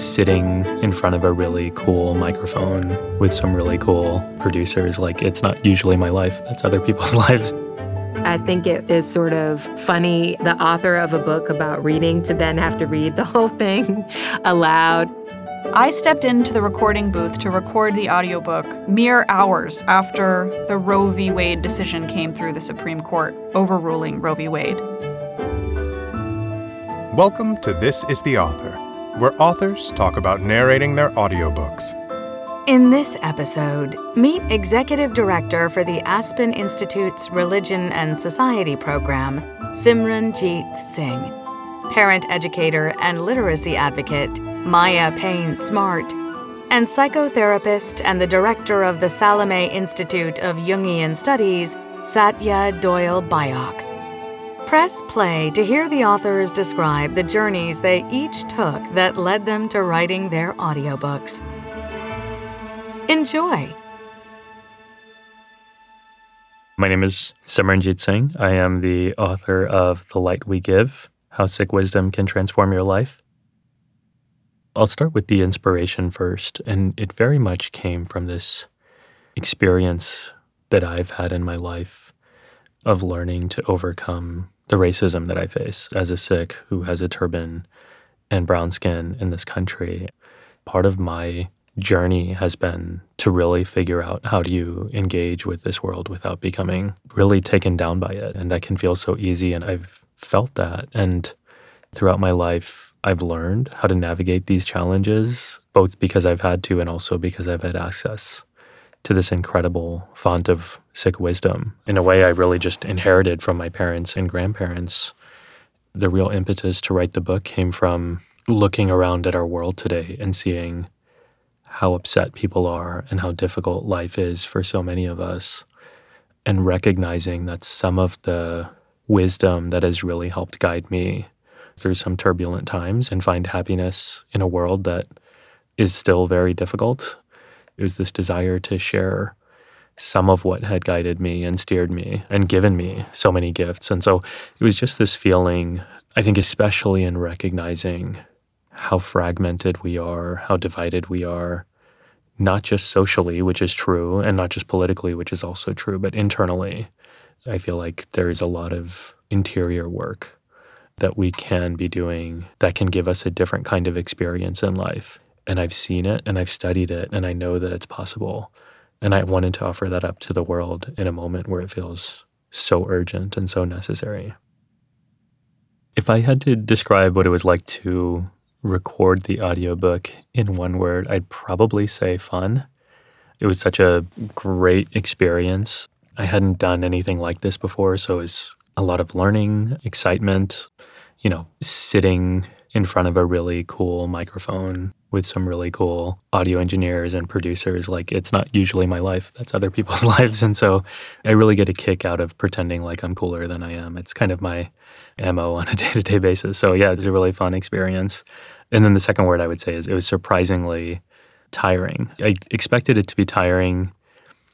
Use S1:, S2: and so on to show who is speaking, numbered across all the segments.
S1: sitting in front of a really cool microphone with some really cool producers. Like, it's not usually my life, that's other people's lives.
S2: I think it is sort of funny, the author of a book about reading to then have to read the whole thing aloud.
S3: I stepped into the recording booth to record the audiobook mere hours after the Roe v. Wade decision came through the Supreme Court, overruling Roe v. Wade.
S4: Welcome to This is the Author, where authors talk about narrating their audiobooks.
S5: In this episode, meet Executive Director for the Aspen Institute's Religion and Society program, Simran Jeet Singh, parent educator and literacy advocate, Maya Payne Smart, and psychotherapist and the director of the Salome Institute of Jungian Studies, Satya Doyle Byock. Press play to hear the authors describe the journeys they each took that led them to writing their audiobooks. Enjoy!
S1: My name is Simran Jeet Singh. I am the author of The Light We Give How Sikh Wisdom Can Transform Your Life. I'll start with the inspiration first, and it very much came from this experience that I've had in my life of learning to overcome the racism that I face as a Sikh who has a turban and brown skin in this country. Part of my journey has been to really figure out how do you engage with this world without becoming really taken down by it. And that can feel so easy. And I've felt that. And throughout my life, I've learned how to navigate these challenges, both because I've had to and also because I've had access to this incredible font of Sikh wisdom. In a way, I really just inherited from my parents and grandparents. The real impetus to write the book came from looking around at our world today and seeing how upset people are and how difficult life is for so many of us, and recognizing that some of the wisdom that has really helped guide me through some turbulent times and find happiness in a world that is still very difficult it was this desire to share some of what had guided me and steered me and given me so many gifts. And so it was just this feeling, I think, especially in recognizing how fragmented we are, how divided we are, not just socially, which is true, and not just politically, which is also true, but internally. I feel like there is a lot of interior work that we can be doing that can give us a different kind of experience in life and I've seen it and I've studied it and I know that it's possible. And I wanted to offer that up to the world in a moment where it feels so urgent and so necessary. If I had to describe what it was like to record the audiobook in one word, I'd probably say fun. It was such a great experience. I hadn't done anything like this before, so it was a lot of learning, excitement, you know, sitting in front of a really cool microphone with some really cool audio engineers and producers. Like, it's not usually my life, that's other people's lives. And so I really get a kick out of pretending like I'm cooler than I am. It's kind of my MO on a day to day basis. So, yeah, it's a really fun experience. And then the second word I would say is it was surprisingly tiring. I expected it to be tiring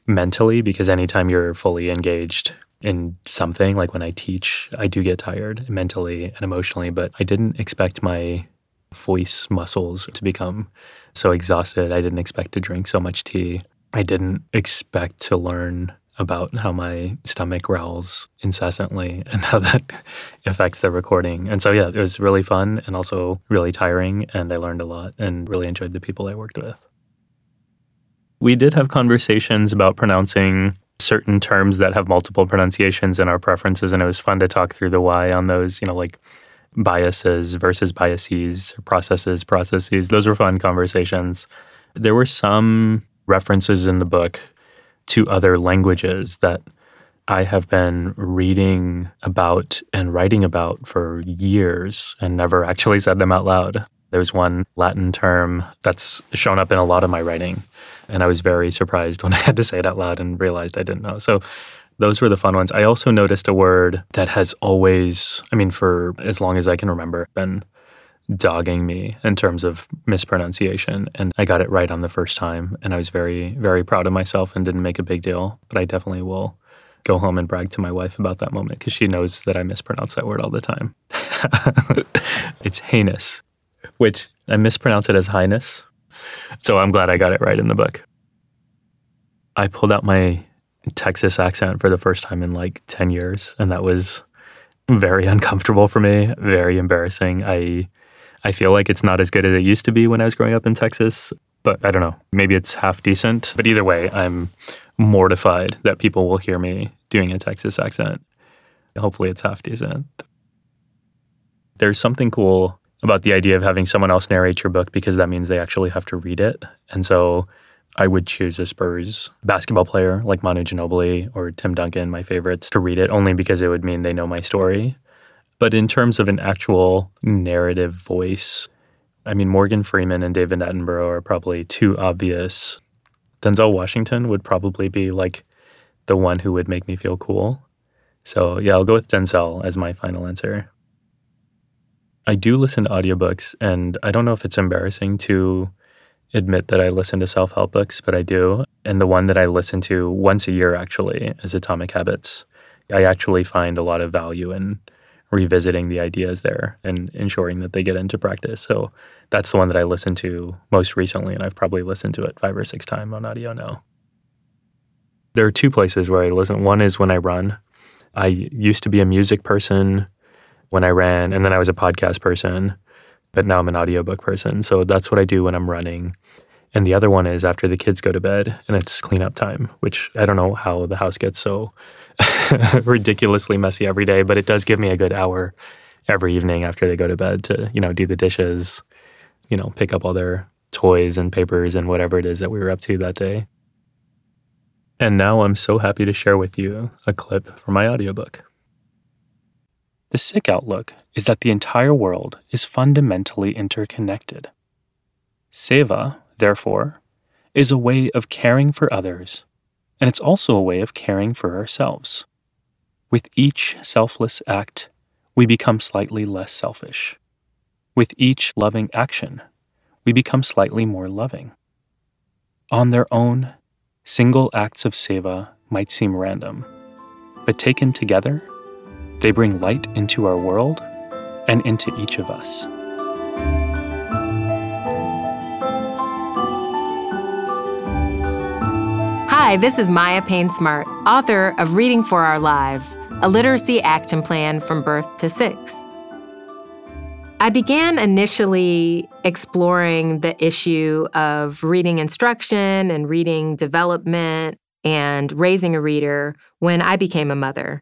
S1: mentally because anytime you're fully engaged in something, like when I teach, I do get tired mentally and emotionally, but I didn't expect my voice muscles to become so exhausted. I didn't expect to drink so much tea. I didn't expect to learn about how my stomach growls incessantly and how that affects the recording. And so, yeah, it was really fun and also really tiring. And I learned a lot and really enjoyed the people I worked with. We did have conversations about pronouncing certain terms that have multiple pronunciations and our preferences. And it was fun to talk through the why on those, you know, like biases versus biases, processes, processes. Those were fun conversations. There were some references in the book to other languages that I have been reading about and writing about for years and never actually said them out loud. There's one Latin term that's shown up in a lot of my writing. And I was very surprised when I had to say it out loud and realized I didn't know. So those were the fun ones. I also noticed a word that has always, I mean, for as long as I can remember, been dogging me in terms of mispronunciation. And I got it right on the first time. And I was very, very proud of myself and didn't make a big deal. But I definitely will go home and brag to my wife about that moment because she knows that I mispronounce that word all the time. it's heinous, which I mispronounce it as highness. So I'm glad I got it right in the book. I pulled out my Texas accent for the first time in like 10 years, and that was very uncomfortable for me, very embarrassing. I I feel like it's not as good as it used to be when I was growing up in Texas, but I don't know. Maybe it's half decent. But either way, I'm mortified that people will hear me doing a Texas accent. Hopefully, it's half decent. There's something cool about the idea of having someone else narrate your book because that means they actually have to read it. And so I would choose a Spurs basketball player like Manu Ginobili or Tim Duncan, my favorites, to read it only because it would mean they know my story. But in terms of an actual narrative voice, I mean, Morgan Freeman and David Attenborough are probably too obvious. Denzel Washington would probably be like the one who would make me feel cool. So, yeah, I'll go with Denzel as my final answer. I do listen to audiobooks, and I don't know if it's embarrassing to admit that I listen to self help books, but I do. And the one that I listen to once a year actually is Atomic Habits. I actually find a lot of value in revisiting the ideas there and ensuring that they get into practice. So that's the one that I listen to most recently, and I've probably listened to it five or six times on audio now. There are two places where I listen. One is when I run. I used to be a music person when I ran, and then I was a podcast person, but now I'm an audiobook person. So that's what I do when I'm running. And the other one is after the kids go to bed and it's cleanup time, which I don't know how the house gets so ridiculously messy every day, but it does give me a good hour every evening after they go to bed to, you know, do the dishes, you know, pick up all their toys and papers and whatever it is that we were up to that day. And now I'm so happy to share with you a clip from my audiobook. The Sikh outlook is that the entire world is fundamentally interconnected. Seva, therefore, is a way of caring for others and it's also a way of caring for ourselves. With each selfless act, we become slightly less selfish. With each loving action, we become slightly more loving. On their own, single acts of seva might seem random, but taken together, they bring light into our world and into each of us.
S2: Hi, this is Maya Payne Smart, author of Reading for Our Lives, a literacy action plan from birth to six. I began initially exploring the issue of reading instruction and reading development and raising a reader when I became a mother.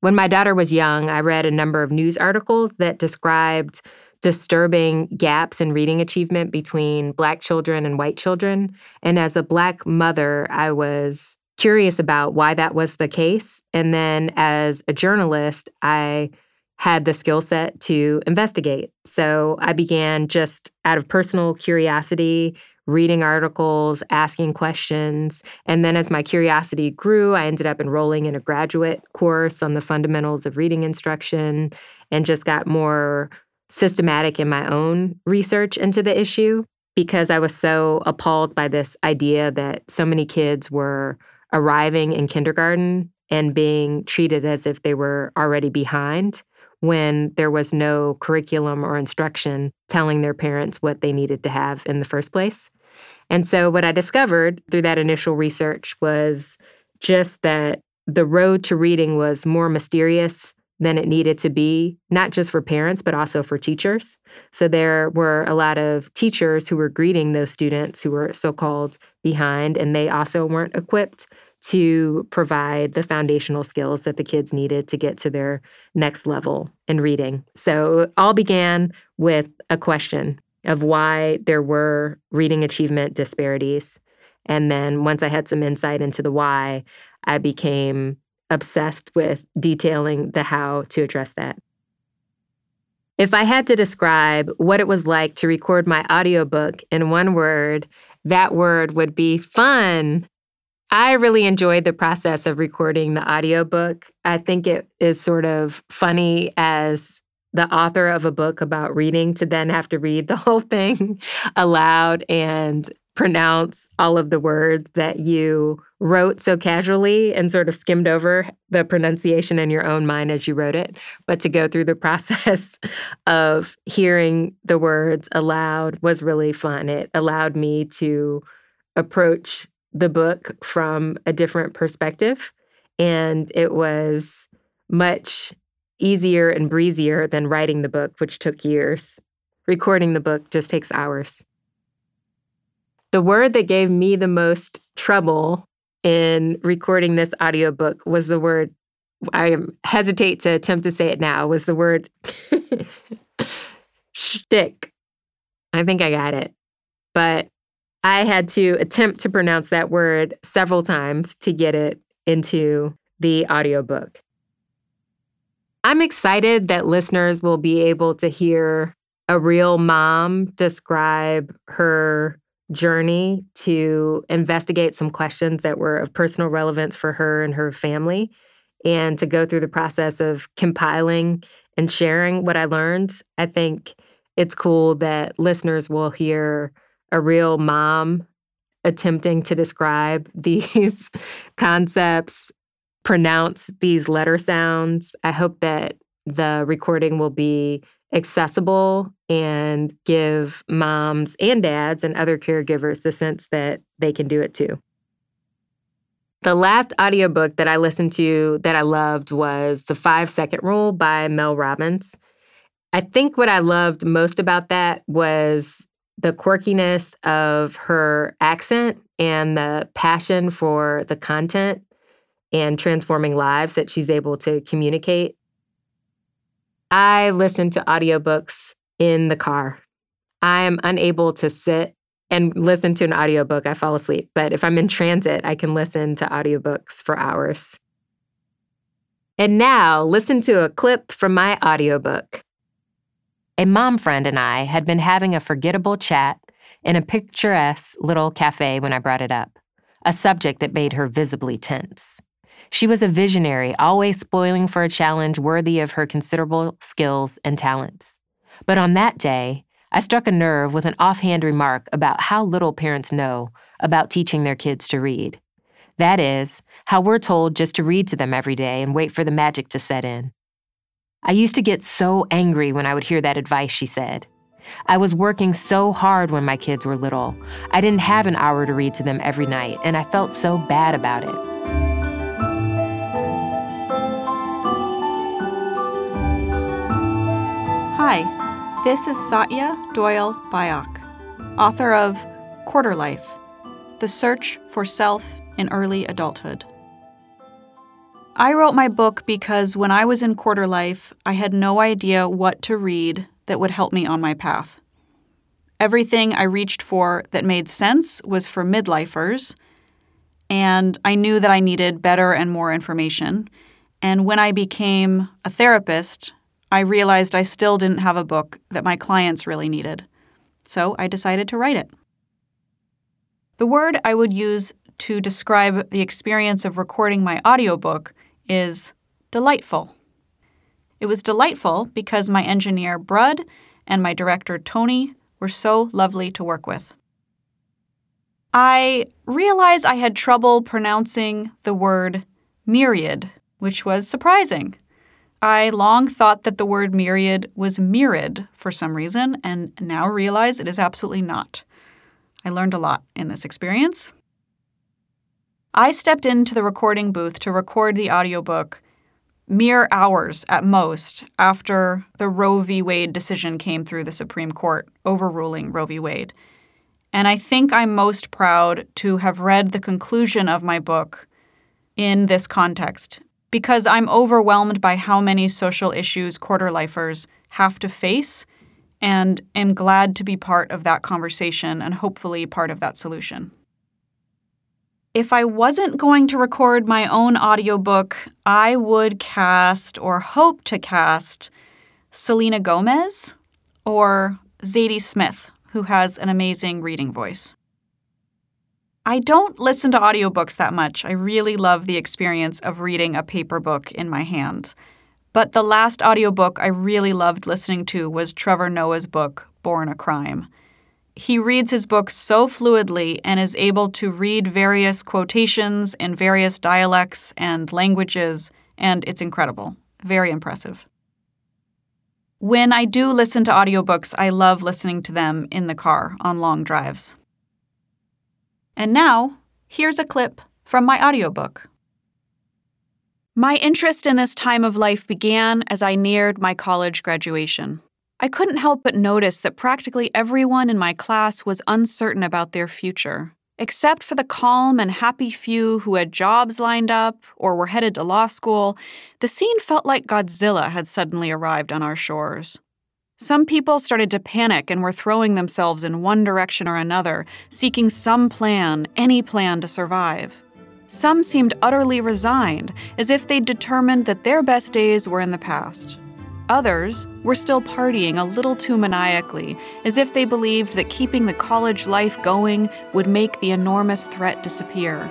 S2: When my daughter was young, I read a number of news articles that described disturbing gaps in reading achievement between Black children and white children. And as a Black mother, I was curious about why that was the case. And then as a journalist, I had the skill set to investigate. So I began just out of personal curiosity, reading articles, asking questions. And then as my curiosity grew, I ended up enrolling in a graduate course on the fundamentals of reading instruction and just got more systematic in my own research into the issue because I was so appalled by this idea that so many kids were arriving in kindergarten and being treated as if they were already behind when there was no curriculum or instruction telling their parents what they needed to have in the first place. And so, what I discovered through that initial research was just that the road to reading was more mysterious than it needed to be, not just for parents, but also for teachers. So there were a lot of teachers who were greeting those students who were so called behind, and they also weren't equipped to provide the foundational skills that the kids needed to get to their next level in reading. So it all began with a question of why there were reading achievement disparities. And then once I had some insight into the why, I became obsessed with detailing the how to address that. If I had to describe what it was like to record my audiobook in one word, that word would be fun. I really enjoyed the process of recording the audiobook. I think it is sort of funny as the author of a book about reading to then have to read the whole thing aloud and pronounce all of the words that you wrote so casually and sort of skimmed over the pronunciation in your own mind as you wrote it, but to go through the process of hearing the words aloud was really fun. It allowed me to approach the book from a different perspective, and it was much easier and breezier than writing the book, which took years. Recording the book just takes hours. The word that gave me the most trouble in recording this audiobook was the word I hesitate to attempt to say it now was the word shtick. I think I got it. But I had to attempt to pronounce that word several times to get it into the audiobook. I'm excited that listeners will be able to hear a real mom describe her journey to investigate some questions that were of personal relevance for her and her family, and to go through the process of compiling and sharing what I learned. I think it's cool that listeners will hear a real mom attempting to describe these concepts, pronounce these letter sounds. I hope that the recording will be accessible and give moms and dads and other caregivers the sense that they can do it too. The last audiobook that I listened to that I loved was The Five Second Rule by Mel Robbins. I think what I loved most about that was the quirkiness of her accent and the passion for the content and transforming lives that she's able to communicate. I listen to audiobooks in the car. I'm unable to sit and listen to an audiobook. I fall asleep. But if I'm in transit, I can listen to audiobooks for hours. And now, listen to a clip from my audiobook. A mom friend and I had been having a forgettable chat in a picturesque little cafe when I brought it up, a subject that made her visibly tense. She was a visionary, always spoiling for a challenge worthy of her considerable skills and talents. But on that day, I struck a nerve with an offhand remark about how little parents know about teaching their kids to read. That is, how we're told just to read to them every day and wait for the magic to set in. I used to get so angry when I would hear that advice, she said. I was working so hard when my kids were little. I didn't have an hour to read to them every night, and I felt so bad about it.
S3: Hi, this is Satya Doyle Byock, author of Quarterlife The Search for Self in Early Adulthood. I wrote my book because when I was in quarter life, I had no idea what to read that would help me on my path. Everything I reached for that made sense was for midlifers, and I knew that I needed better and more information. And when I became a therapist, I realized I still didn't have a book that my clients really needed. So I decided to write it. The word I would use to describe the experience of recording my audiobook is delightful. It was delightful because my engineer, Brud, and my director, Tony, were so lovely to work with. I realized I had trouble pronouncing the word myriad, which was surprising. I long thought that the word myriad was myriad for some reason, and now realize it is absolutely not. I learned a lot in this experience. I stepped into the recording booth to record the audiobook mere hours at most after the Roe v. Wade decision came through the Supreme Court overruling Roe v. Wade. And I think I'm most proud to have read the conclusion of my book in this context because I'm overwhelmed by how many social issues quarter lifers have to face and am glad to be part of that conversation and hopefully part of that solution. If I wasn't going to record my own audiobook, I would cast or hope to cast Selena Gomez or Zadie Smith, who has an amazing reading voice. I don't listen to audiobooks that much. I really love the experience of reading a paper book in my hand. But the last audiobook I really loved listening to was Trevor Noah's book, Born a Crime. he reads his books so fluidly and is able to read various quotations in various dialects and languages, and it's incredible. Very impressive. When I do listen to audiobooks, I love listening to them in the car on long drives. And now, here's a clip from my audiobook. My interest in this time of life began as I neared my college graduation. I couldn't help but notice that practically everyone in my class was uncertain about their future. Except for the calm and happy few who had jobs lined up or were headed to law school, the scene felt like Godzilla had suddenly arrived on our shores. Some people started to panic and were throwing themselves in one direction or another, seeking some plan, any plan to survive. Some seemed utterly resigned, as if they'd determined that their best days were in the past. Others were still partying a little too maniacally, as if they believed that keeping the college life going would make the enormous threat disappear.